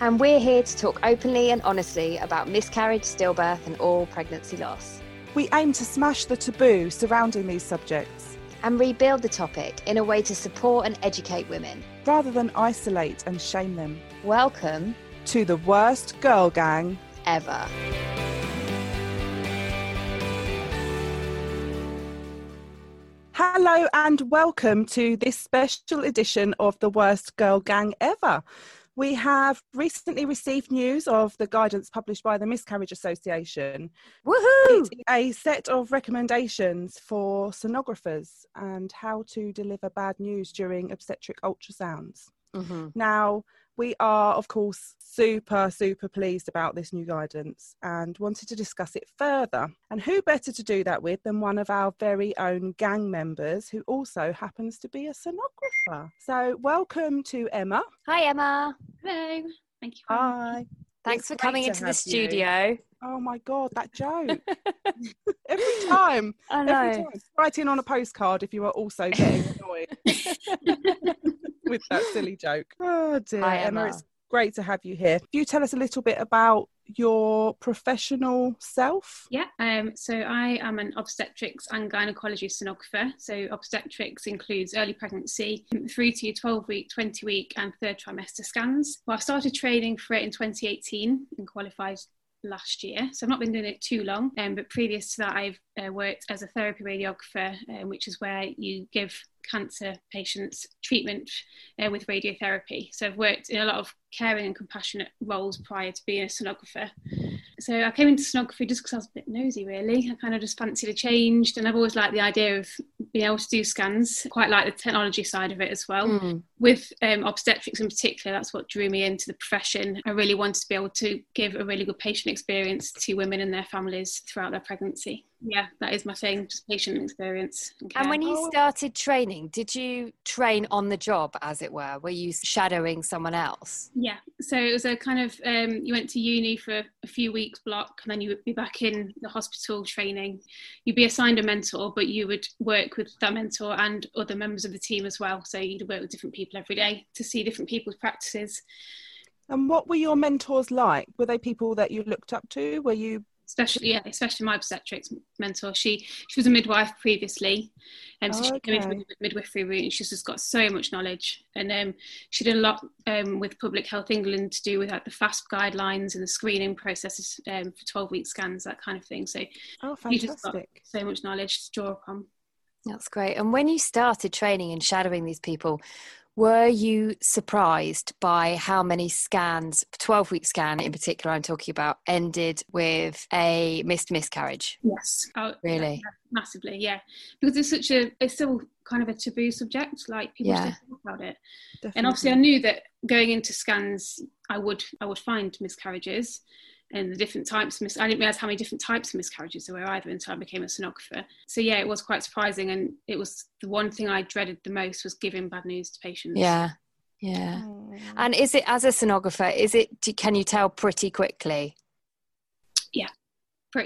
And we're here to talk openly and honestly about miscarriage, stillbirth, and all pregnancy loss. We aim to smash the taboo surrounding these subjects and rebuild the topic in a way to support and educate women rather than isolate and shame them. Welcome to the worst girl gang ever. Hello and welcome to this special edition of the Worst Girl Gang Ever. We have recently received news of the guidance published by the Miscarriage Association. Woohoo! a set of recommendations for sonographers and how to deliver bad news during obstetric ultrasounds. Mm-hmm. Now, we are, of course, super, super pleased about this new guidance and wanted to discuss it further. And who better to do that with than one of our very own gang members who also happens to be a sonographer? So, welcome to Emma. Hi, Emma. Hello. Thank you. Hi. Thanks it's for coming into the studio. You. Oh my god, that joke! every time, I know. Every time. Write in on a postcard if you are also getting annoyed with that silly joke. Oh dear, Hi, Emma. Emma. It's great to have you here. Can you tell us a little bit about your professional self? Yeah, um, so I am an obstetrics and gynecology sonographer. So obstetrics includes early pregnancy through to 12 week, 20 week, and third trimester scans. Well, I started training for it in 2018 and qualified last year. So I've not been doing it too long, um, but previous to that, I've uh, worked as a therapy radiographer, um, which is where you give cancer patients treatment uh, with radiotherapy. So I've worked in a lot of caring and compassionate roles prior to being a sonographer. So I came into sonography just because I was a bit nosy, really. I kind of just fancied a change, and I've always liked the idea of being able to do scans. Quite like the technology side of it as well. Mm. With um, obstetrics in particular, that's what drew me into the profession. I really wanted to be able to give a really good patient experience to women and their families throughout their pregnancy yeah, that is my thing, just patient experience. And, and when you oh. started training, did you train on the job, as it were? Were you shadowing someone else? Yeah, so it was a kind of um, you went to uni for a few weeks block, and then you would be back in the hospital training. You'd be assigned a mentor, but you would work with that mentor and other members of the team as well. So you'd work with different people every day to see different people's practices. And what were your mentors like? Were they people that you looked up to? Were you especially yeah, especially my obstetrics mentor. She she was a midwife previously, and um, so oh, okay. she came into the midwifery route. And she's just got so much knowledge, and um, she did a lot um, with Public Health England to do with like the FASP guidelines and the screening processes um, for twelve week scans, that kind of thing. So oh, fantastic! She just got so much knowledge to draw upon. That's great. And when you started training and shadowing these people, were you surprised by how many scans, 12 week scan in particular, I'm talking about, ended with a missed miscarriage? Yes. Oh, really? Yeah, massively, yeah. Because it's such a, it's still kind of a taboo subject. Like people yeah. talk about it. Definitely. And obviously, I knew that going into scans, I would, I would find miscarriages and the different types. Mis- I didn't realize how many different types of miscarriages there were either until I became a sonographer. So yeah, it was quite surprising, and it was the one thing I dreaded the most was giving bad news to patients. Yeah, yeah. Oh. And is it as a sonographer? Is it? Can you tell pretty quickly? Yeah.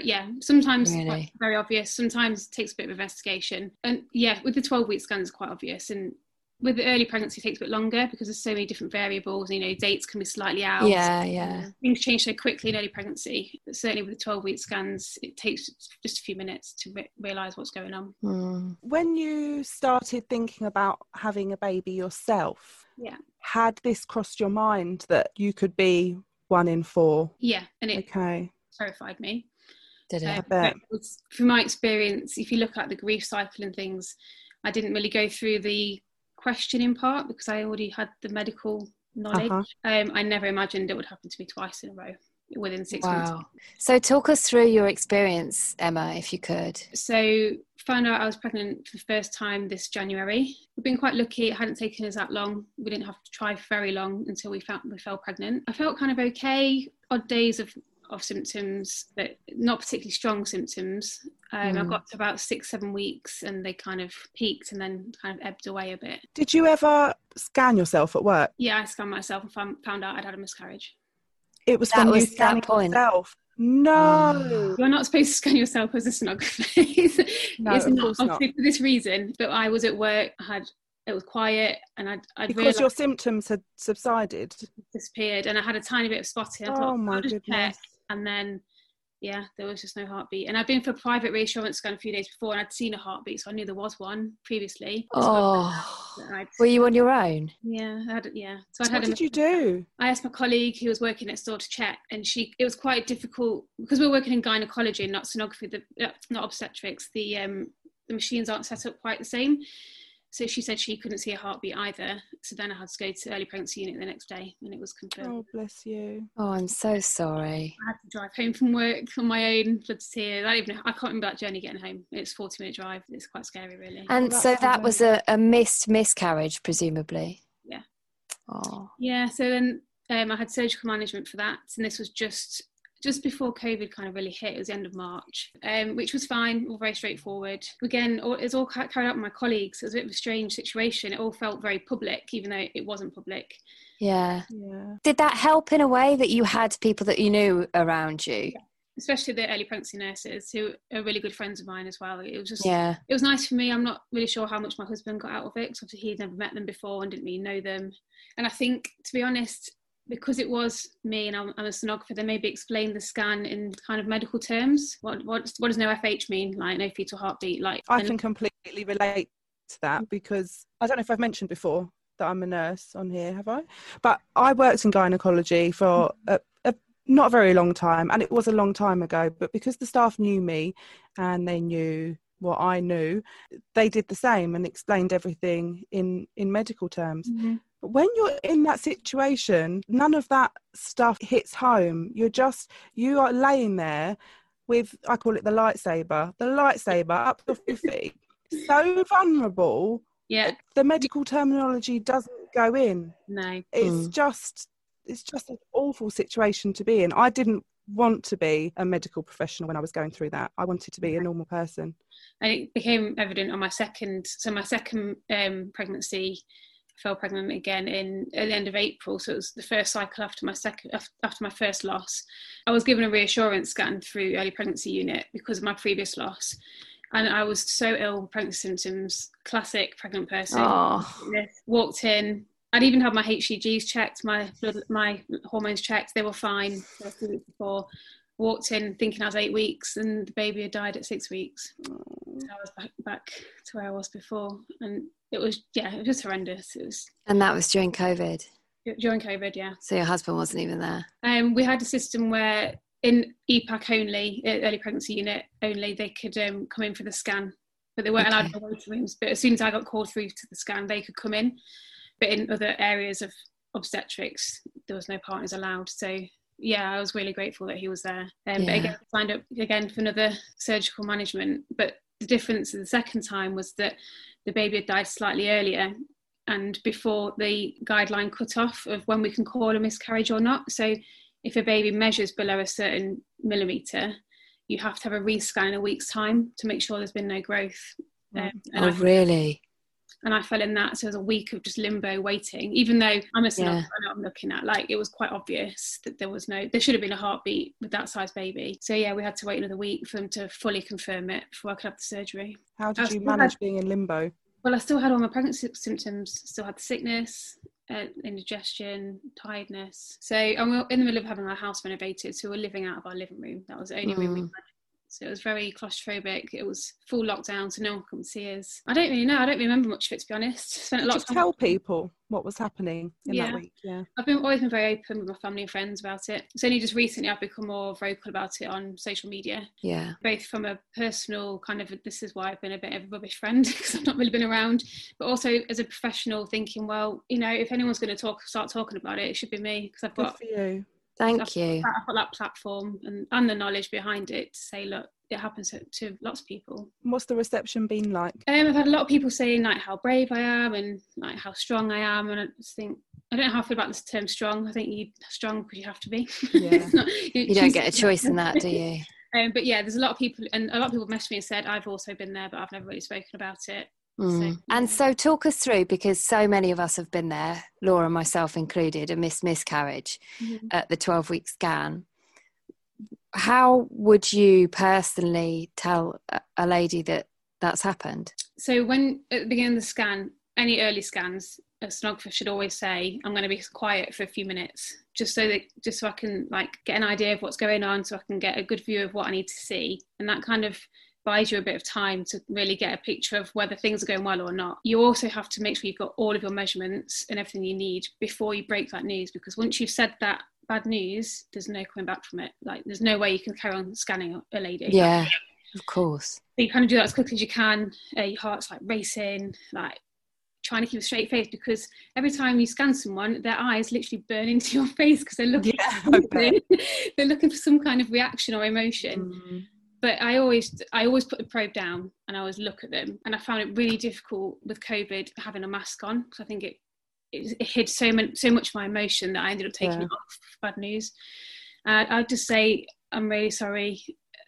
Yeah, sometimes really? very obvious. Sometimes it takes a bit of investigation, and yeah, with the twelve week scans, it's quite obvious. And with the early pregnancy, it takes a bit longer because there's so many different variables. You know, dates can be slightly out. Yeah, yeah. Things change so quickly in early pregnancy. But certainly with the 12 week scans, it takes just a few minutes to re- realise what's going on. Mm. When you started thinking about having a baby yourself, yeah, had this crossed your mind that you could be one in four? Yeah, and it okay. terrified me. Did it? Um, I bet. From my experience, if you look at the grief cycle and things, I didn't really go through the questioning part because I already had the medical knowledge. Uh-huh. Um, I never imagined it would happen to me twice in a row within six wow. months. So talk us through your experience, Emma, if you could. So found out I was pregnant for the first time this January. We've been quite lucky; it hadn't taken us that long. We didn't have to try very long until we found we fell pregnant. I felt kind of okay. Odd days of of symptoms, but not particularly strong symptoms. Um, mm. I got to about six, seven weeks, and they kind of peaked and then kind of ebbed away a bit. Did you ever scan yourself at work? Yeah, I scanned myself and found, found out I'd had a miscarriage. It was that when was you scanned yourself. No, oh. you're not supposed to scan yourself as a sonographer. no, it's not, not. for this reason. But I was at work. I had it was quiet, and I'd, I'd because your symptoms had subsided, disappeared, and I had a tiny bit of spotting. I oh thought, my goodness! Check. And then yeah, there was just no heartbeat. And I'd been for private reassurance scan a few days before and I'd seen a heartbeat, so I knew there was one previously. Oh, were you on your own? Yeah, I had, yeah. So, so what did you do? I asked my colleague who was working next door to check, and she. It was quite difficult because we are working in gynecology, not sonography, the, uh, not obstetrics. The um, the machines aren't set up quite the same. So she said she couldn't see a heartbeat either. So then I had to go to early pregnancy unit the next day and it was confirmed. Oh, bless you. Oh, I'm so sorry. I had to drive home from work on my own, blood to tears. I, even, I can't remember that journey getting home. It's 40 minute drive. It's quite scary, really. And so that was a, a missed miscarriage, presumably? Yeah. Oh. Yeah, so then um, I had surgical management for that. And this was just just before COVID kind of really hit, it was the end of March, um, which was fine, all very straightforward. Again, all, it was all carried out by my colleagues. It was a bit of a strange situation. It all felt very public, even though it wasn't public. Yeah. yeah. Did that help in a way that you had people that you knew around you? Yeah. Especially the early pregnancy nurses, who are really good friends of mine as well. It was just, yeah, it was nice for me. I'm not really sure how much my husband got out of it because he'd never met them before and didn't really know them. And I think, to be honest, because it was me and I'm, I'm, a sonographer, they maybe explain the scan in kind of medical terms. What what what does no FH mean? Like no fetal heartbeat? Like I can completely relate to that because I don't know if I've mentioned before that I'm a nurse on here, have I? But I worked in gynecology for a, a not a very long time, and it was a long time ago. But because the staff knew me and they knew what I knew, they did the same and explained everything in in medical terms. Mm-hmm when you're in that situation, none of that stuff hits home. You're just, you are laying there with, I call it the lightsaber, the lightsaber up your feet, so vulnerable. Yeah. The medical terminology doesn't go in. No. It's mm. just, it's just an awful situation to be in. I didn't want to be a medical professional when I was going through that. I wanted to be a normal person. And it became evident on my second, so my second um, pregnancy, fell pregnant again in at the end of April. So it was the first cycle after my second after my first loss. I was given a reassurance scan through early pregnancy unit because of my previous loss. And I was so ill with pregnancy symptoms, classic pregnant person. Oh. Walked in. I'd even had my HCGs checked, my blood, my hormones checked. They were fine. a few weeks before walked in thinking I was eight weeks and the baby had died at six weeks. So I was back back to where I was before. And it was yeah, it was horrendous. It was And that was during COVID. During COVID, yeah. So your husband wasn't even there. Um we had a system where in EPAC only, early pregnancy unit only, they could um, come in for the scan. But they weren't okay. allowed in the waiting rooms. But as soon as I got called through to the scan, they could come in. But in other areas of obstetrics, there was no partners allowed. So yeah, I was really grateful that he was there. Um, yeah. But again, signed up again for another surgical management. But the difference the second time was that the baby had died slightly earlier and before the guideline cut off of when we can call a miscarriage or not. So if a baby measures below a certain millimetre, you have to have a rescan in a week's time to make sure there's been no growth. Um, oh, I, really? And I fell in that. So it was a week of just limbo waiting, even though I'm a yeah. I know I'm looking at. Like it was quite obvious that there was no, there should have been a heartbeat with that size baby. So yeah, we had to wait another week for them to fully confirm it before I could have the surgery. How did you manage had, being in limbo? Well, I still had all my pregnancy symptoms, still had the sickness, uh, indigestion, tiredness. So I'm in the middle of having our house renovated, so we're living out of our living room. That was the only mm. room we mm. So it was very claustrophobic. It was full lockdown, so no one could see us. I don't really know. I don't remember much of it to be honest. Spent a lot. Did you tell people what was happening in yeah. that week? Yeah, I've been always been very open with my family and friends about it. It's only just recently I've become more vocal about it on social media. Yeah, both from a personal kind of this is why I've been a bit of a rubbish friend because I've not really been around, but also as a professional thinking, well, you know, if anyone's going to talk, start talking about it, it should be me because I've got. Good for you Thank I've, you. I've got that platform and, and the knowledge behind it to say, look, it happens to, to lots of people. What's the reception been like? Um, I've had a lot of people saying like how brave I am and like how strong I am, and I just think I don't know how I feel about this term strong. I think you're strong because you have to be. Yeah. not, you, you don't get a choice in that, do you? Um, but yeah, there's a lot of people, and a lot of people have messaged me and said I've also been there, but I've never really spoken about it. Mm. So, and so, talk us through because so many of us have been there, Laura, myself included, a miss miscarriage mm-hmm. at the 12 week scan. How would you personally tell a lady that that's happened? So, when at the beginning of the scan, any early scans, a sonographer should always say, "I'm going to be quiet for a few minutes, just so that just so I can like get an idea of what's going on, so I can get a good view of what I need to see." And that kind of buys you a bit of time to really get a picture of whether things are going well or not. You also have to make sure you've got all of your measurements and everything you need before you break that news because once you've said that bad news, there's no coming back from it. Like there's no way you can carry on scanning a lady. Yeah, of course. So you kind of do that as quickly as you can. Uh, your heart's like racing, like trying to keep a straight face because every time you scan someone, their eyes literally burn into your face because they're looking, yeah, they're looking for some kind of reaction or emotion. Mm but I always I always put the probe down and I always look at them. And I found it really difficult with COVID having a mask on because I think it, it, it hid so much so much of my emotion that I ended up taking yeah. it off. Bad news. Uh, I'd just say I'm really sorry.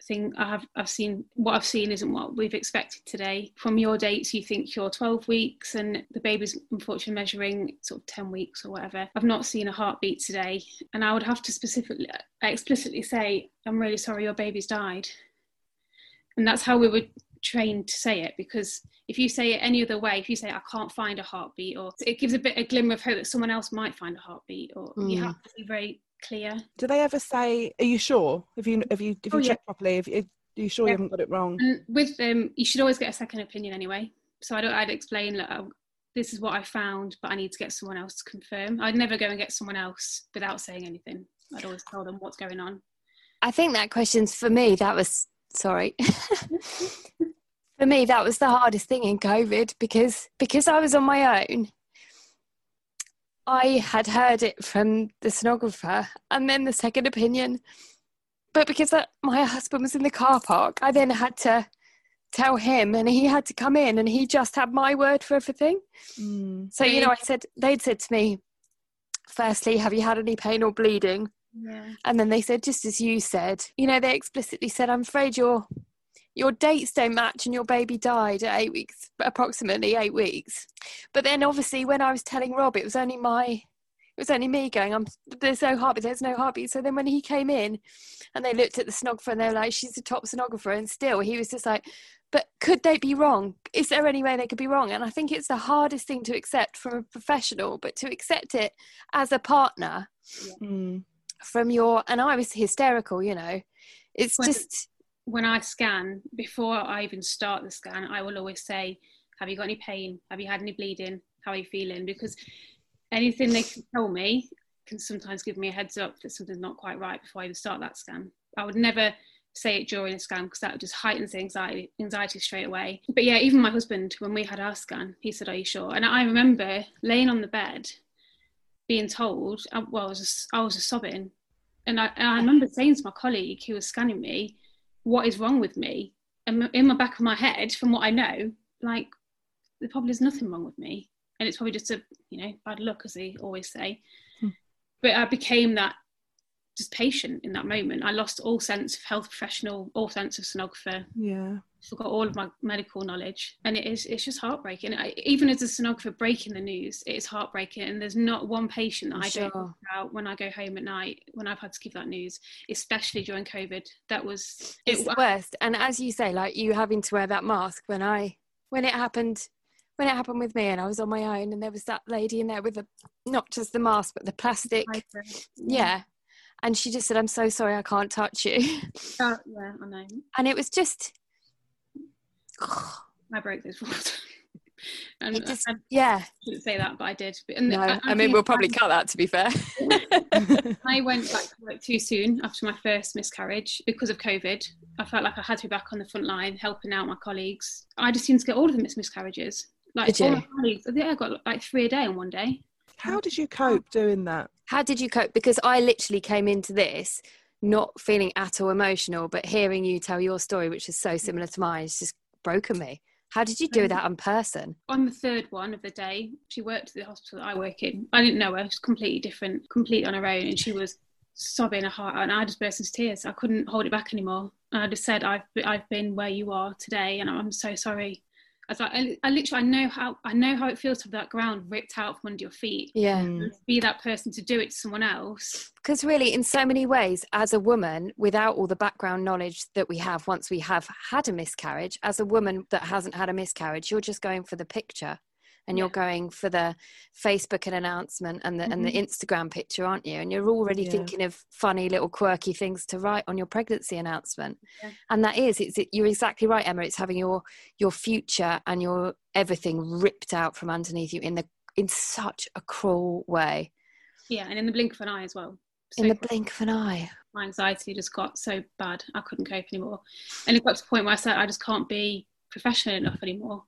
Thing I have I've seen what I've seen isn't what we've expected today. From your dates, you think you're 12 weeks and the baby's unfortunately measuring sort of 10 weeks or whatever. I've not seen a heartbeat today, and I would have to specifically explicitly say I'm really sorry your baby's died and that's how we were trained to say it because if you say it any other way if you say i can't find a heartbeat or it gives a bit a glimmer of hope that someone else might find a heartbeat or mm. you have to be very clear. Do they ever say are you sure? If you if you if you oh, check yeah. properly? If, if are you sure yeah. you haven't got it wrong? And with them um, you should always get a second opinion anyway. So i don't i'd explain like oh, this is what i found but i need to get someone else to confirm. I'd never go and get someone else without saying anything. I'd always tell them what's going on. I think that question's for me that was sorry. For me, that was the hardest thing in COVID because because I was on my own. I had heard it from the sonographer and then the second opinion. But because my husband was in the car park, I then had to tell him and he had to come in and he just had my word for everything. Mm. So, you know, I said, they'd said to me, firstly, have you had any pain or bleeding? Yeah. And then they said, just as you said, you know, they explicitly said, I'm afraid your your dates don't match and your baby died at eight weeks, approximately eight weeks. But then obviously when I was telling Rob, it was only my it was only me going, I'm there's no heartbeat, there's no heartbeat. So then when he came in and they looked at the sonographer and they were like, She's the top sonographer and still he was just like, But could they be wrong? Is there any way they could be wrong? And I think it's the hardest thing to accept from a professional, but to accept it as a partner. Yeah. Mm from your and I was hysterical, you know. It's when, just when I scan, before I even start the scan, I will always say, Have you got any pain? Have you had any bleeding? How are you feeling? Because anything they can tell me can sometimes give me a heads up that something's not quite right before I even start that scan. I would never say it during a scan because that just heightens the anxiety anxiety straight away. But yeah, even my husband, when we had our scan, he said, Are you sure? And I remember laying on the bed being told, uh, well, I was just, I was just sobbing, and I, and I remember saying to my colleague who was scanning me, "What is wrong with me?" And in my back of my head, from what I know, like there probably is nothing wrong with me, and it's probably just a you know bad luck, as they always say. Hmm. But I became that just patient in that moment. I lost all sense of health professional, all sense of sonographer. Yeah. Forgot all of my medical knowledge, and it is it's just heartbreaking. I, even as a sonographer breaking the news, it is heartbreaking. And there's not one patient that I sure. don't about when I go home at night when I've had to give that news, especially during COVID. That was it's the worst. And as you say, like you having to wear that mask when I when it happened when it happened with me and I was on my own and there was that lady in there with the not just the mask but the plastic yeah and she just said, "I'm so sorry, I can't touch you." Uh, yeah, I know. And it was just. I broke this rules. and just, I, yeah, didn't say that, but I did. But, and no, I, I, mean we'll probably cut that to be fair. I went back to work too soon after my first miscarriage because of COVID. I felt like I had to be back on the front line helping out my colleagues. I just seemed to get all of the miscarriages. Like did you? all my colleagues, yeah, I got like three a day on one day. How did you cope doing that? How did you cope? Because I literally came into this not feeling at all emotional, but hearing you tell your story, which is so similar to mine, it's just broken me. How did you do Um, that in person? On the third one of the day, she worked at the hospital that I work in. I didn't know her; she's completely different, completely on her own, and she was sobbing her heart out. And I just burst into tears. I couldn't hold it back anymore. And I just said, "I've I've been where you are today, and I'm so sorry." I was like, I, I literally, I know how I know how it feels to have that ground ripped out from under your feet. Yeah. Be that person to do it to someone else. Because really, in so many ways, as a woman, without all the background knowledge that we have once we have had a miscarriage, as a woman that hasn't had a miscarriage, you're just going for the picture and you're going for the Facebook and announcement and the and the mm-hmm. Instagram picture, aren't you? And you're already Yeah. thinking of funny little quirky things to write on your pregnancy announcement. Yeah. And that is, it's it, you're exactly right, Emma. It's having your your future and your everything ripped out from underneath you in the in such a cruel way, Yeah, and in the blink of an eye as well. in the So blink of an eye. my anxiety just got so bad I couldn't cope anymore, and it got to the point where I said I just can't be professional enough anymore.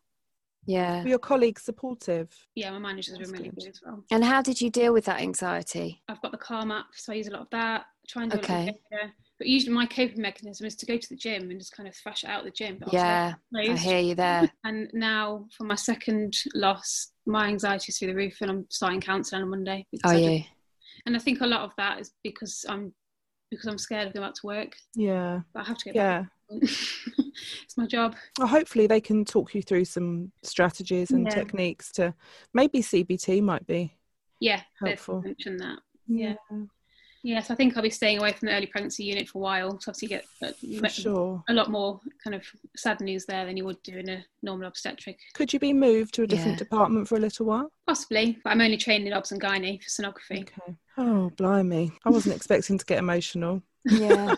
Yeah. Were your colleagues supportive? Yeah, my manager's That's been really good. good as well. And how did you deal with that anxiety? I've got the Calm app, so I use a lot of that. Try and do Okay. a lot of yoga. But usually my coping mechanism is to go to the gym and just kind of thrash it out at the gym. But Yeah, I hear you there. And now for my second loss, my anxiety is through the roof, and I'm starting counselling on Monday. because Are I you? and I think a lot of that is because I'm because I'm scared of going back to work. Yeah. But I have to get Yeah. back. it's my job. Well, hopefully they can talk you through some strategies and Yeah. techniques to maybe CBT might be Yeah, they've Helpful. mentioned that. Yeah. Yes, I think I'll be staying away from the early pregnancy unit for a while. So obviously, you get uh, a, sure. a lot more kind of sad news there than you would do in a normal obstetric. Could you be moved to a different Yeah. department for a little while? Possibly, but I'm only training in obs and gynae for sonography. Okay. Oh, blimey! I wasn't expecting to get emotional. Yeah.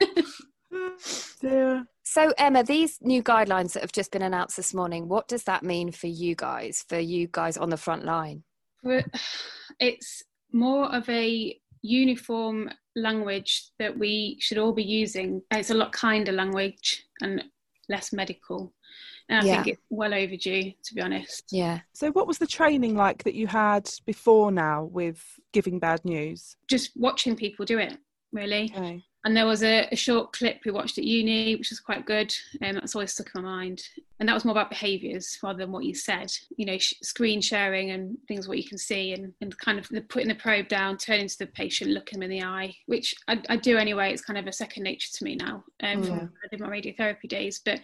Dear. so, Emma, these new guidelines that have just been announced this morning, what does that mean for you guys, for you guys on the front line? It's more of a uniform language that we should all be using. It's a lot kinder language and less medical. And I Yeah. think it's well overdue, to be honest. Yeah. So, what was the training like that you had before now with giving bad news? Just watching people do it, really. Okay. And there was a, a short clip we watched at uni, which was quite good, and that's always stuck in my mind. And that was more about behaviours rather than what you said. You know, sh- screen sharing and things what you can see, and, and kind of the, putting the probe down, turning to the patient, looking them in the eye, which I, I do anyway. It's kind of a second nature to me now. Um, Yeah. I did my radiotherapy days, but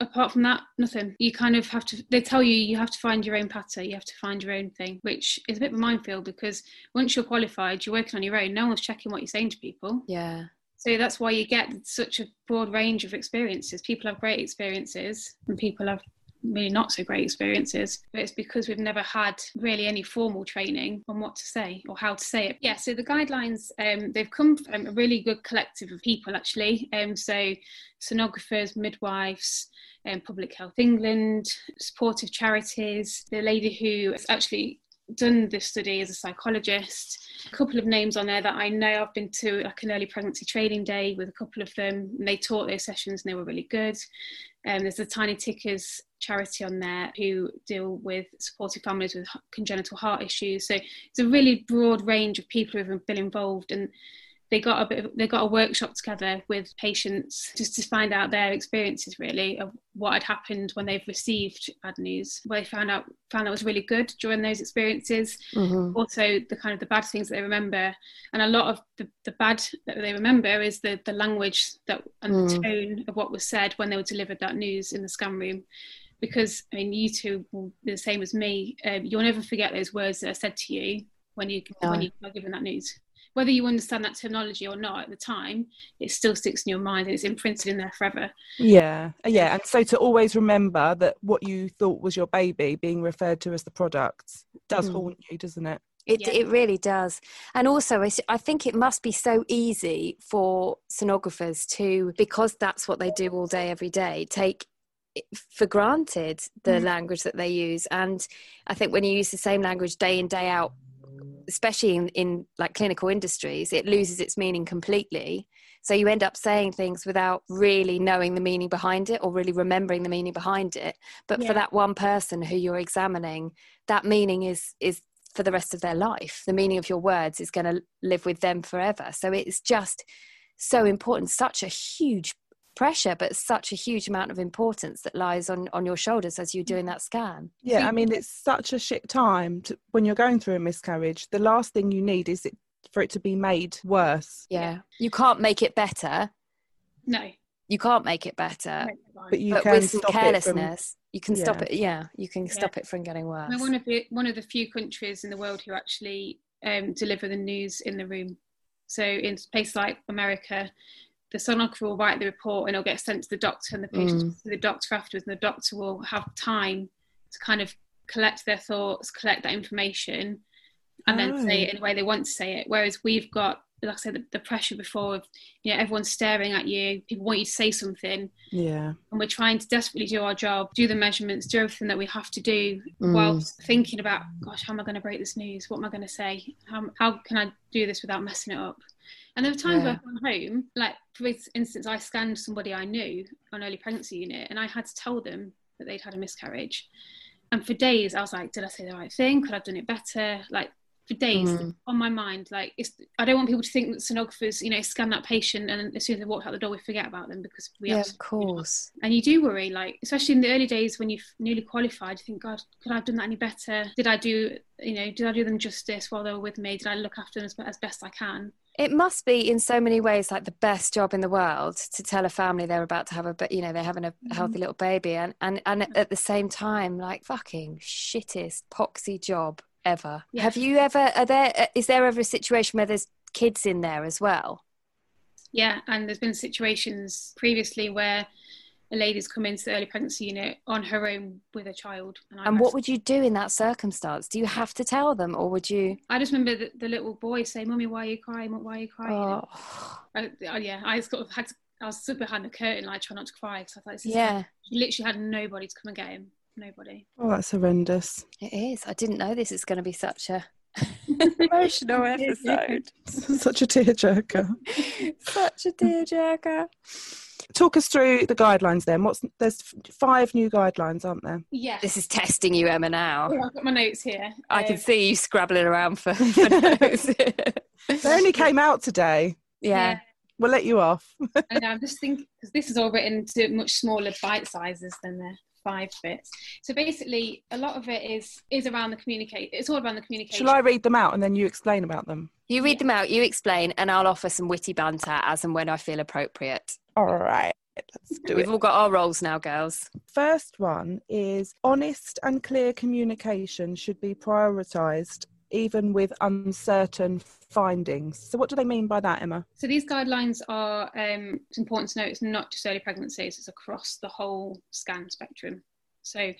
apart from that, nothing. You kind of have to. They tell you you have to find your own pattern. You have to find your own thing, which is a bit of a minefield because once you're qualified, you're working on your own. No one's checking what you're saying to people. Yeah. So that's why you get such a broad range of experiences. People have great experiences and people have really not so great experiences. But it's because we've never had really any formal training on what to say or how to say it. Yeah, so the guidelines, um, they've come from a really good collective of people actually. Um, so sonographers, midwives, um, Public Health England, supportive charities, the lady who has actually done this study as a psychologist. A couple of names on there that I know. I've been to like an early pregnancy training day with a couple of them, and they taught those sessions and they were really good. Um, there's the Tiny Tickers charity on there who deal with supporting families with congenital heart issues. So it's a really broad range of people who have been involved and they got a bit of, they got a workshop together with patients just to find out their experiences really of what had happened when they've received bad news. Where they found out found that was really good during those experiences. Mhm. also the kind of the bad things that they remember. And a lot of the, the bad that they remember is the the language that and the Mm. tone of what was said when they were delivered that news in the scan room. Because i mean you two will be the same as me. Um, you'll never forget those words that are said to you when you when you are given that news whether you understand that terminology or not at the time it still sticks in your mind and it's imprinted in there forever Yeah, uh, yeah. And so to always remember that what you thought was your baby being referred to as the product does Mm. haunt you, doesn't it? It, yeah. it really does. And also, I think it must be so easy for sonographers to, because that's what they do all day, every day, take for granted the mm. language that they use. And I think when you use the same language day in, day out, especially in, in like clinical industries, it loses its meaning completely. So you end up saying things without really knowing the meaning behind it or really remembering the meaning behind it. But yeah. for that one person who you're examining, that meaning is is for the rest of their life. The meaning of your words is going to live with them forever. So it's just so important, such a huge pressure, but such a huge amount of importance that lies on, on your shoulders as you're doing that scan. Yeah, I mean, it's such a shit time to, when you're going through a miscarriage. The last thing you need is it, for it to be made worse. Yeah. You can't make it better. No. You can't make it better. But you but can with some carelessness, from, you can yeah. stop it. Yeah, you can stop it from getting worse. We're one of the one of the few countries in the world who actually um, deliver the news in the room. So in places like America, the sonographer will write the report and it'll get sent to the doctor, and the patient mm. to the doctor afterwards, and the doctor will have time to kind of collect their thoughts, collect that information, and oh. then say it in the way they want to say it. Whereas we've got like I said, the, the, pressure before of, you know, everyone's staring at you, people want you to say something. Yeah. And we're trying to desperately do our job, do the measurements, do everything that we have to do mm. whilst thinking about, gosh, how am I going to break this news? What am I going to say? How, how can I do this without messing it up? And there were times yeah. where I've gone home, like for instance, I scanned somebody I knew on early pregnancy unit and I had to tell them that they'd had a miscarriage. And for days I was like, did I say the right thing? Could I have done it better? Like for days mm. on my mind. Like, I don't want people to think that sonographers, you know, scan that patient and as soon as they walk out the door, we forget about them because we yeah, of course. And you do worry, like, especially in the early days when you've newly qualified, you think, God, could I have done that any better? Did I do, you know, did I do them justice while they were with me? Did I look after them as, as best I can? It must be in so many ways like the best job in the world to tell a family they're about to have a, but you know, they're having a mm-hmm. healthy little baby, and and and at the same time, like fucking shittest poxy job ever. Yeah. Have you ever? Are there? Uh, there ever a situation where there's kids in there as well? Yeah, and there's been situations previously where a lady's come into the early pregnancy unit on her own with a child. And, and what would you do in that circumstance? Do you have to tell them, or would you? I just remember the, the little boy saying, "Mummy, why are you crying? Why are you crying?" Oh. I, oh, yeah, I sort of had to. I was stood behind the curtain, like try not to cry, because I thought, "Yeah." He literally had nobody to come and get him nobody. Oh, that's horrendous. It is. I didn't know this is going to be such a emotional episode. such a tearjerker. such a tearjerker. Talk us through the guidelines then. What's there's five new guidelines, aren't there? Yeah. This is testing you, Emma. Now I've got my notes here. I um, can see you scrabbling around for, for notes. they only came out today. Yeah. yeah. We'll let you off. and I'm just thinking because this is all written to much smaller bite sizes than the five bits. So basically, a lot of it is is around the communicate. It's all around the communication. Shall I read them out and then you explain about them? You read yeah. them out, you explain, and I'll offer some witty banter as and when I feel appropriate. All right. Let's do it. We've it. all got our roles now, girls. First one is honest and clear communication should be prioritised even with uncertain findings. So, what do they mean by that, Emma? So, these guidelines are um, it's important to note it's not just early pregnancies, it's across the whole scan spectrum. So,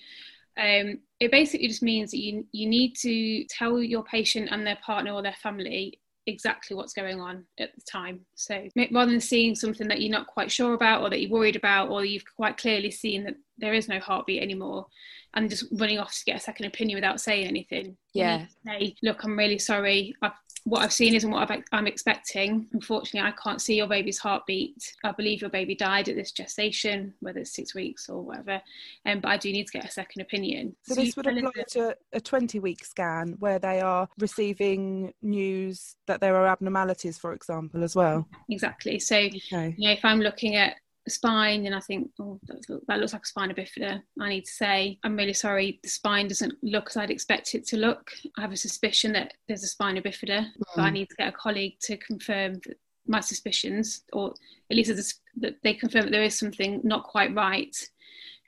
um, it basically just means that you, you need to tell your patient and their partner or their family exactly what's going on at the time. So rather than seeing something that you're not quite sure about or that you're worried about or you've quite clearly seen that there is no heartbeat anymore and just running off to get a second opinion without saying anything. Yeah. Say, look, I'm really sorry. I've what I've seen isn't what i am expecting. Unfortunately, I can't see your baby's heartbeat. I believe your baby died at this gestation, whether it's six weeks or whatever. Um, but I do need to get a second opinion. So, so this would apply to a 20 week scan where they are receiving news that there are abnormalities, for example, as well. Exactly. So, okay. you know, if I'm looking at spine and I think, oh, that looks like a spina bifida. I need to say, I'm really sorry, the spine doesn't look as I'd expect it to look. I have a suspicion that there's a spina bifida, mm. but I mm. need to get a colleague to confirm my suspicions, or at least that they confirm that there is something not quite right.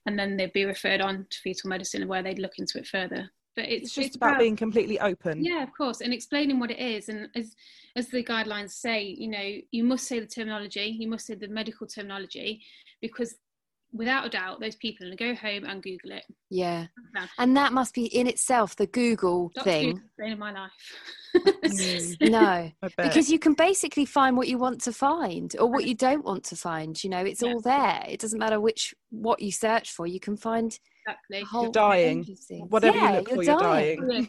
And then they'd be referred on to fetal medicine where they'd look into it further but it's, it's just it's about, about, being completely open yeah of course and explaining what it is and as as the guidelines say you know you must say the terminology you must say the medical terminology because without a doubt, those people are going to go home and Google it. Yeah. And that must be in itself the Google Dr. thing. in my life. mm, no, because you can basically find what you want to find or what you don't want to find. You know, it's yeah. all there. It doesn't matter which what you search for. You can find exactly. You're dying. Whatever oh, yeah, you look for, you're dying. You're dying.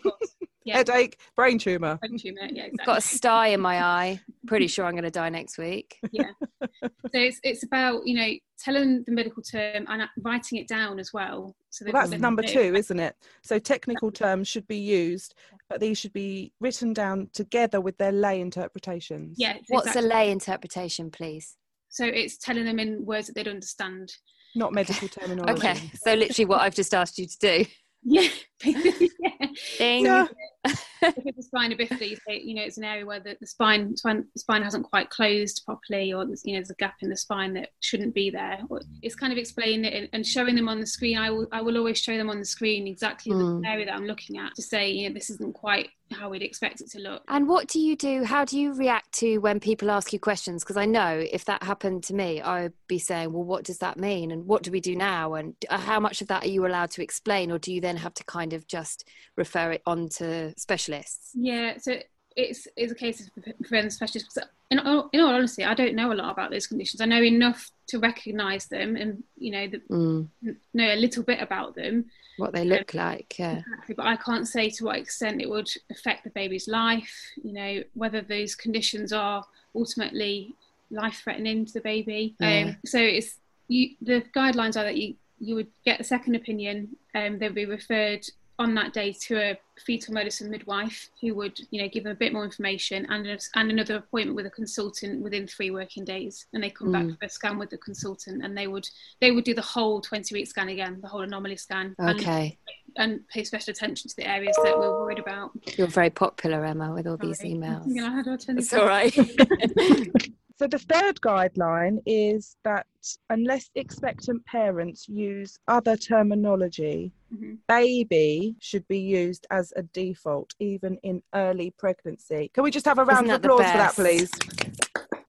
yeah. Headache, brain tumor. Brain tumor. Yeah, exactly. Got a sty in my eye. Pretty sure I'm going to die next week. Yeah. So it's it's about you know telling the medical term and writing it down as well. So well, that's number two, isn't it? So technical terms should be used, but these should be written down together with their lay interpretations. Yeah. What's exactly. a lay interpretation, please? So it's telling them in words that they'd understand. Not medical terminology. okay. So literally what I've just asked you to do. Yeah. yeah. Ding. Yeah. because the spina bifida, you say, you know, it's an area where the, the spine, spine, spine hasn't quite closed properly, or there's, you know, there's a gap in the spine that shouldn't be there. It's kind of explaining it and showing them on the screen. I will, I will always show them on the screen exactly mm. the area that I'm looking at to say, you know, this isn't quite how we'd expect it to look. And what do you do? How do you react to when people ask you questions? Because I know if that happened to me, I'd be saying, well, what does that mean? And what do we do now? And uh, how much of that are you allowed to explain? Or do you then have to kind of just refer it on to specialists? Yeah, so it's, it's a case of preventive specialists. In all, in all honesty, I don't know a lot about those conditions. I know enough to recognise them and, you know, the, mm. know a little bit about them what they look um, like yeah exactly, but i can't say to what extent it would affect the baby's life you know whether those conditions are ultimately life threatening to the baby yeah. um, so it's you the guidelines are that you you would get a second opinion and um, they'll be referred on that day to a fetal medicine midwife who would, you know, give them a bit more information and, a, and another appointment with a consultant within three working days. And they come mm. back for a scan with the consultant and they would they would do the whole 20 week scan again, the whole anomaly scan. Okay. And, and pay special attention to the areas that we're worried about. You're very popular, Emma, with all Sorry. these emails. It's all right. So the third guideline is that unless expectant parents use other terminology, mm-hmm. baby should be used as a default, even in early pregnancy. Can we just have a round of applause for that, please?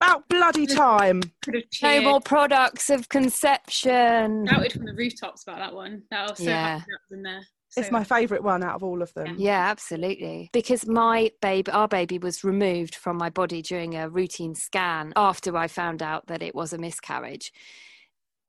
About bloody time. No more products of conception. Shouted from the rooftops about that one. That was so yeah. happy that was in there. So. It's my favourite one out of all of them. Yeah, absolutely. Because my baby, our baby, was removed from my body during a routine scan after I found out that it was a miscarriage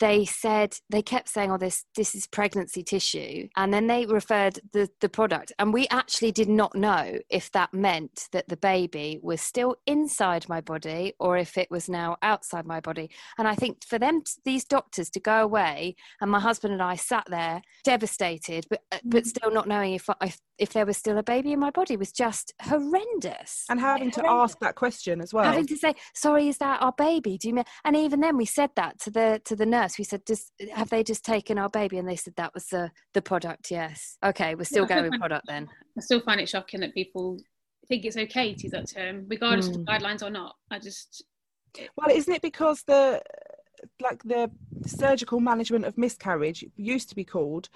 they said they kept saying oh this this is pregnancy tissue. And then they referred the the product. And we actually did not know if that meant that the baby was still inside my body or if it was now outside my body. And i think for them these doctors to go away and my husband and i sat there devastated but uh, but mm. still not knowing if if, if there was still a baby in my body was just horrendous. And having horrendous. to ask that question as well. Having to say sorry is that our baby? Do you mean and even then we said that to the to the nurse we said just have they just taken our baby? And they said that was the the product yes. Okay we're still going with product then. i still find it shocking that people think it's okay to use that term regardless mm. of the hmm. guidelines or not. I just well isn't it because the like the surgical management of miscarriage used to be called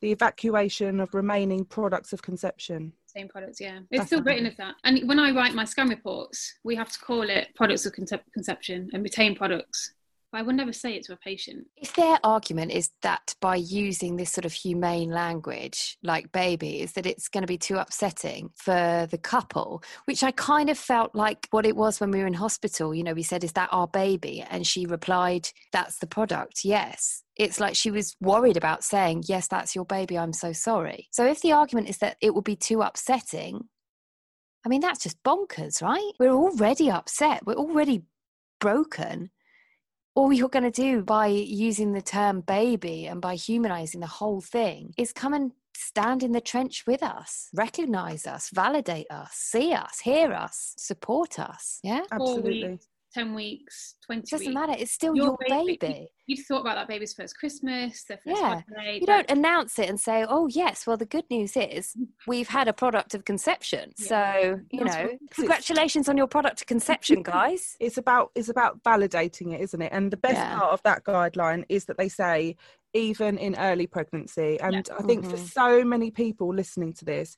the evacuation of remaining products of conception? Same products yeah. It's That's still written as that. And when i write my scan reports we have to call it products of conception and retain products but I would never say it to a patient. If their argument is that by using this sort of humane language, like baby, is that it's going to be too upsetting for the couple, which I kind of felt like what it was when we were in hospital. You know, we said, Is that our baby? And she replied, That's the product, yes. It's like she was worried about saying, Yes, that's your baby, I'm so sorry. So if the argument is that it would be too upsetting, I mean, that's just bonkers, right? We're already upset. We're already broken all you're going to do by using the term baby and by humanizing the whole thing is come and stand in the trench with us, recognize us, validate us, see us, hear us, support us. Yeah, absolutely. 10 weeks, 20 it doesn't weeks. matter. It's still your, your baby. baby. You, you, thought about that baby's first Christmas, their first yeah. Holiday, you don't announce it and say, oh, yes, well, the good news is we've had a product of conception. Yeah. So, you That's know, congratulations on your product of conception, guys. It's about, it's about validating it, isn't it? And the best yeah. part of that guideline is that they say, even in early pregnancy. And I think mm-hmm. for so many people listening to this,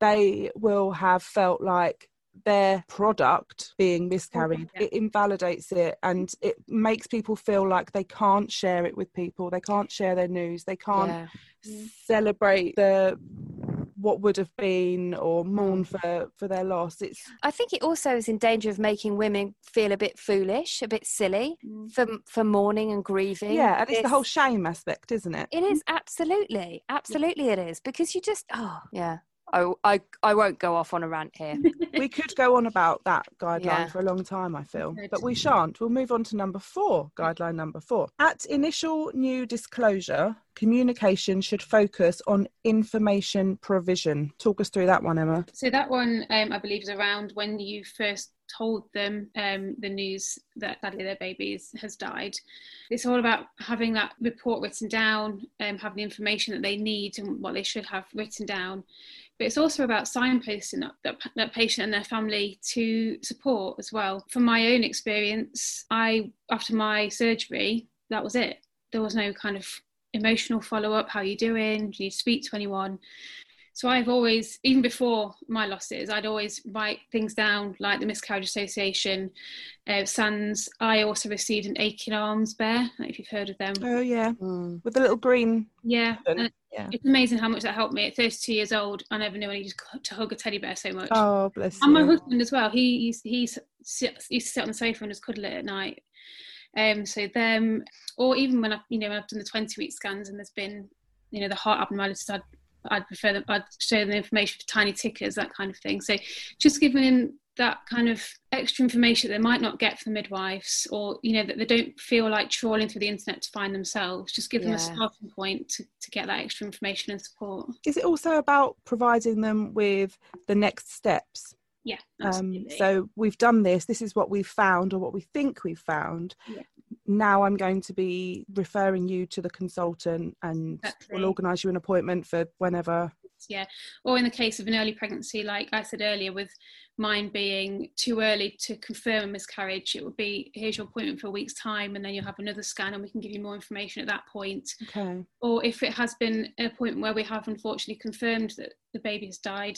they will have felt like their product being miscarried. yeah. It invalidates it and it makes people feel like they can't share it with people. They can't share their news. They can't Yeah. celebrate the what would have been or mourn Mm. for for their loss. It's I think it also is in danger of making women feel a bit foolish, a bit silly Mm. for for mourning and grieving. yeah, and it's the whole shame aspect, isn't it? It is absolutely, absolutely, it is because you just oh yeah. I, I, I won't go off on a rant here. we could go on about that guideline Yeah. for a long time, I feel, but we shan't. We'll move on to number four, guideline number four. At initial new disclosure, communication should focus on information provision. Talk us through that one, Emma. So that one, um, I believe, is around when you first told them um, the news that sadly their baby has died. It's all about having that report written down, um, having the information that they need and what they should have written down. But it's also about signposting that, that, that patient and their family to support as well. From my own experience, I after my surgery, that was it. There was no kind of emotional follow up. How are you doing? Do you speak to anyone? So I've always, even before my losses, I'd always write things down like the Miscarriage Association, uh, Sands. I also received an Aching Arms bear, I don't know if you've heard of them. Oh yeah, Mm. with the little green. Yeah, Yeah. it's amazing how much that helped me. At 32 years old, I never knew I needed to hug a teddy bear so much. Oh bless and my you. husband as well. He used, he used to sit, used to sit on the sofa and just cuddle it at night. Um, so them, or even when I, you know, when I've done the 20 week scans and there's been, you know, the heart abnormalities, I'd, I'd prefer that I'd show them the information for tiny tickers, that kind of thing. So just giving them that kind of extra information that they might not get from midwives or, you know, that they don't feel like trawling through the internet to find themselves. Just give them a starting point to, to get that extra information and support. Is it also about providing them with the next steps? Yeah, Um, so we've done this. This is what we've found, or what we think we've found. Yeah. Now I'm going to be referring you to the consultant, and Exactly. we'll organise you an appointment for whenever. yeah or in the case of an early pregnancy like i said earlier with mine being too early to confirm a miscarriage it would be here's your appointment for a week's time and then you'll have another scan and we can give you more information at that point Okay. or if it has been a point where we have unfortunately confirmed that the baby has died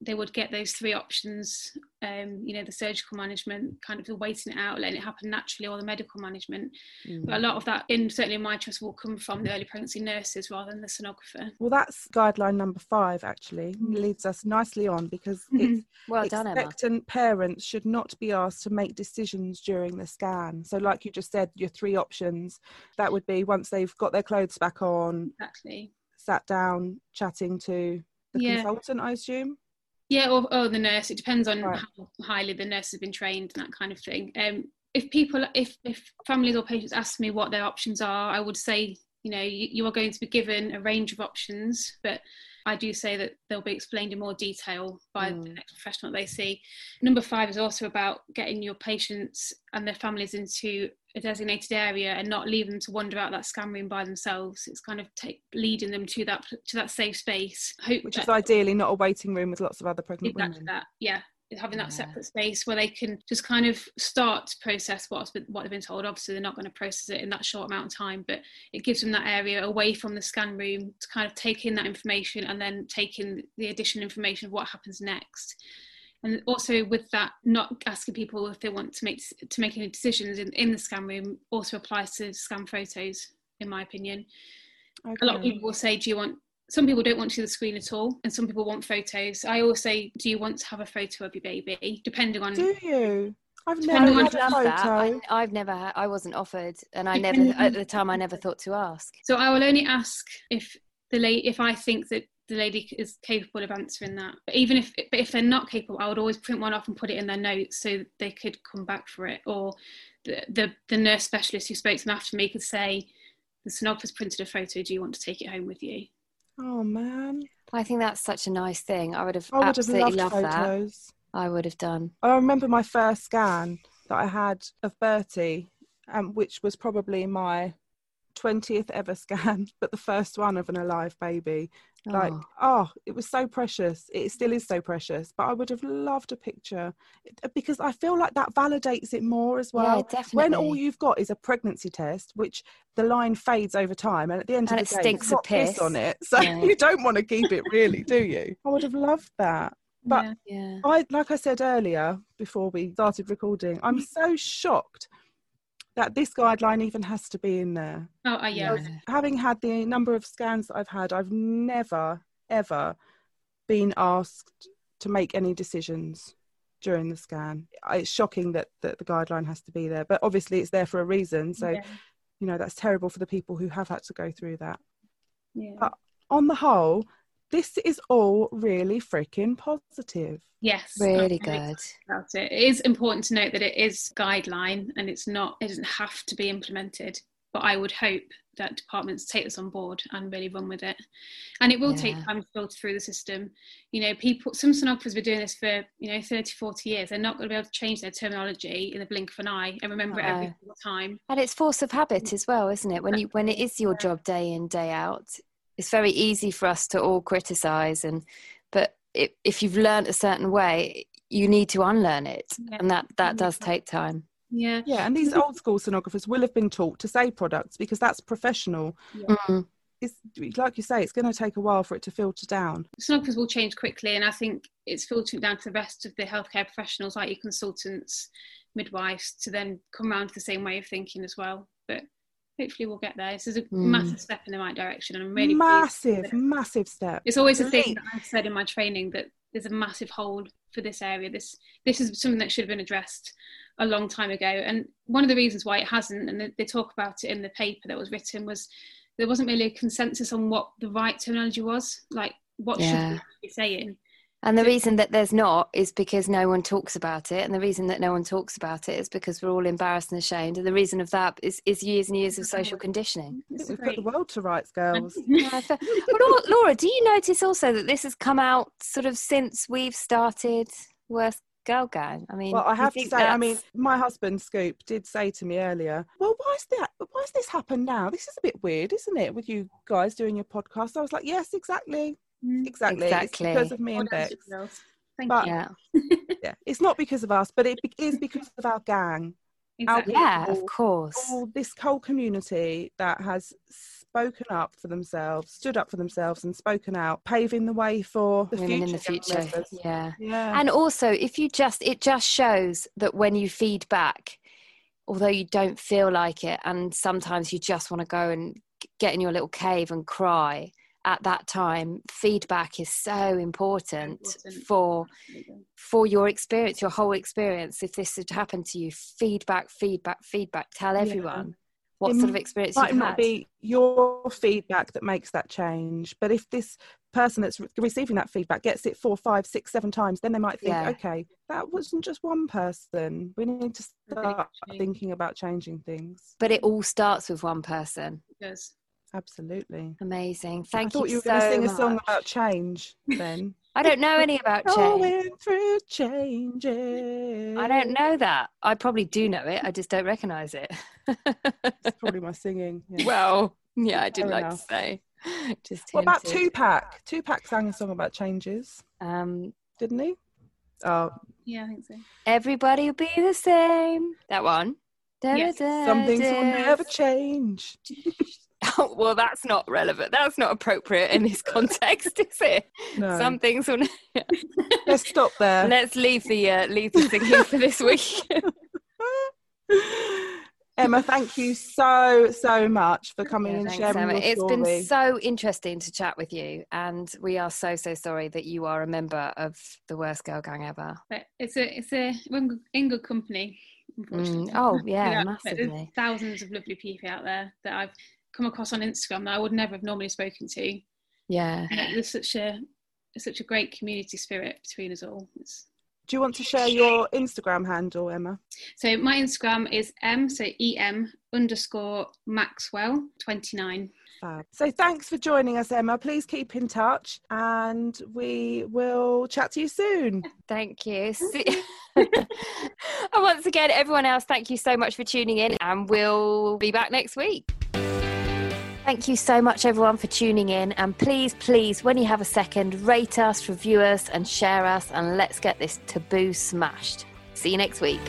they would get those three options um, you know the surgical management kind of the waiting it out letting it happen naturally or the medical management mm. but a lot of that in certainly in my trust will come from the early pregnancy nurses rather than the sonographer Well, that's guideline number five. Actually, mm. leads us nicely on because mm-hmm. it's Well done, Emma. expectant parents should not be asked to make decisions during the scan. So, like you just said, your three options that would be once they've got their clothes back on, exactly sat down, chatting to the Yeah. consultant, I assume. Yeah, or, or the nurse. It depends on Right. how highly the nurse has been trained and that kind of thing. Um, if people, if if families or patients ask me what their options are, I would say, you know, you, you are going to be given a range of options, but I do say that they'll be explained in more detail by the mm. next professional they see. Number five is also about getting your patients and their families into a designated area and not leaving them to wander out that scan room by themselves. It's kind of take, leading them to that to that safe space. Hope Which that- is ideally not a waiting room with lots of other pregnant exactly women. that yeah having that Yeah. separate space where they can just kind of start to process what's been, what they've been told. Obviously they're not going to process it in that short amount of time but it gives them that area away from the scan room to kind of take in that information and then take in the additional information of what happens next. And also with that not asking people if they want to make to make any decisions in, in the scan room also applies to scan photos in my opinion. A lot of people will say, Do you want some people don't want to see the screen at all, and some people want photos. I always say, Do you want to have a photo of your baby? Depending on Do you? I've Depending never on- had a photo. that. I, I've never had, I wasn't offered, and I never, at the time, I never thought to ask. so I will only ask if the lady if I think that the lady is capable of answering that. But even if but if they're not capable, I would always print one off and put it in their notes so they could come back for it. Or the the, the nurse specialist who spoke to them after me could say, the sonographer's printed a photo, do you want to take it home with you? Oh man, I think that's such a nice thing. I would have I would have absolutely loved loved that. photos. I would have done. I remember my first scan that I had of Bertie, um, which was probably my 20th ever scan, but the first one of an alive baby. Like, Oh. oh, it was so precious. It still is so precious, but I would have loved a picture because I feel like that validates it more as well. yeah, definitely. When all you've got is a pregnancy test, which the line fades over time, and at the end And of it the day, stinks of piss piss. on it, so Yeah. you don't want to keep it, really, do you? I would have loved that. But Yeah. I, like I said earlier, before we started recording, I'm mm. so shocked that this guideline even has to be in there. Oh, uh, yeah. Having had the number of scans that I've had, I've never, ever been asked to make any decisions during the scan. It's shocking that, that the guideline has to be there, but obviously it's there for a reason. So, yeah. you know, that's terrible for the people who have had to go through that. yeah. Uh, On the whole, this is all really freaking positive. Yes. Really I'm good. about it. It is important to note that it is guideline and it's not it doesn't have to be implemented. But I would hope that departments take this on board and really run with it. And it will take time to filter through the system. You know, people some sonographers have been doing this for, you know, 30, 40 years. They're not going to be able to change their terminology in the blink of an eye and remember it every single time. And it's force of habit mm. as well, isn't it? When you when it is your job day in day out, it's very easy for us to all criticize and but it, if you've learned a certain way, you need to unlearn it, Yeah. and that that does take time. Yeah. Yeah, and these old school sonographers will have been taught to say products because that's professional. Mm. It's like you say, it's going to take a while for it to filter down. sonographers will change quickly and i think it's filtering down to the rest of the healthcare professionals like your consultants midwives to then come around to the same way of thinking as well but hopefully we'll get there. This is a Mm. massive step in the right direction. And i'm really massive, massive step. it's always a thing that i've said in my training that there's a massive hole for this area. This this is something that should have been addressed a long time ago. And one of the reasons why it hasn't and they, they talk about it in the paper that was written was there wasn't really a consensus on what the right terminology was like what Yeah. should we be saying And the reason that there's not is because no one talks about it, and the reason that no one talks about it is because we're all embarrassed and ashamed. And the reason of that is, is years and years of social conditioning. I It's think we've great. put the world to rights, girls. Yeah, so- well, Laura, Laura, do you notice also that this has come out sort of since we've started Worst Girl Gang? I mean, Well, I have to think say, I mean, my husband Scoop did say to me earlier, "Well, why is that? Why has this happened now? This is a bit weird, isn't it? With you guys doing your podcast." I was like, "Yes, exactly, exactly. Exactly. It's because of me and done, Bex. Thank But- you. yeah, Yeah, it's not because of us, but it is because of our gang, Exactly. yeah, of course. all this whole community that has spoken up for themselves, stood up for themselves, and spoken out, paving the way for the Women future. in the future, yeah. Yeah, And also, if you just, it just shows that when you feed back, although you don't feel like it, and sometimes you just want to go and get in your little cave and cry, at that time, feedback is so important Important. for for your experience, your whole experience. If this had happened to you, feedback, feedback, feedback. Tell Yeah. everyone what It sort of experience might you've had. be your feedback that makes that change, but if this person that's re- receiving that feedback gets it four, five, six, seven times, then they might think, Yeah. okay, that wasn't just one person. We need to start thinking about changing things. but it all starts with one person. Because Absolutely. Amazing. Thank I thought you, you were so going to sing much. a song about change then. I don't know any about change. Going through changes. I don't know that. I probably do know it. I just don't recognise it. It's probably my singing. yeah. well, yeah, I did Fair like enough. to say. Just what about hinted. Tupac? Tupac sang a song about changes, Um, didn't he? Oh, yeah, I think so. everybody will be the same. That one. Yes. some things will never change. Oh, well, that's not relevant. That's not appropriate in this context, is it? No. Some things will. Let's stop there. Let's leave the uh, leave the singing for this week. Emma, thank you so so much for coming Yeah, and thanks, sharing Emma. your It's story. been so interesting to chat with you, and we are so so sorry that you are a member of the worst girl gang ever. But it's a it's a we're in good- company. Mm, oh, yeah, Without- massively. There's thousands of lovely people out there that I've come across on Instagram that I would never have normally spoken to. Yeah. And there's such a there's such a great community spirit between us all. It's, Do you want to share your Instagram handle, Emma? so my Instagram is m so em underscore maxwell twenty nine. Fab. So thanks for joining us, Emma. Please keep in touch, and we will chat to you soon. Thank you. And once again, everyone else, thank you so much for tuning in, and we'll be back next week. Thank you so much, everyone, for tuning in. And please, please, when you have a second, rate us, review us, and share us, and let's get this taboo smashed. See you next week.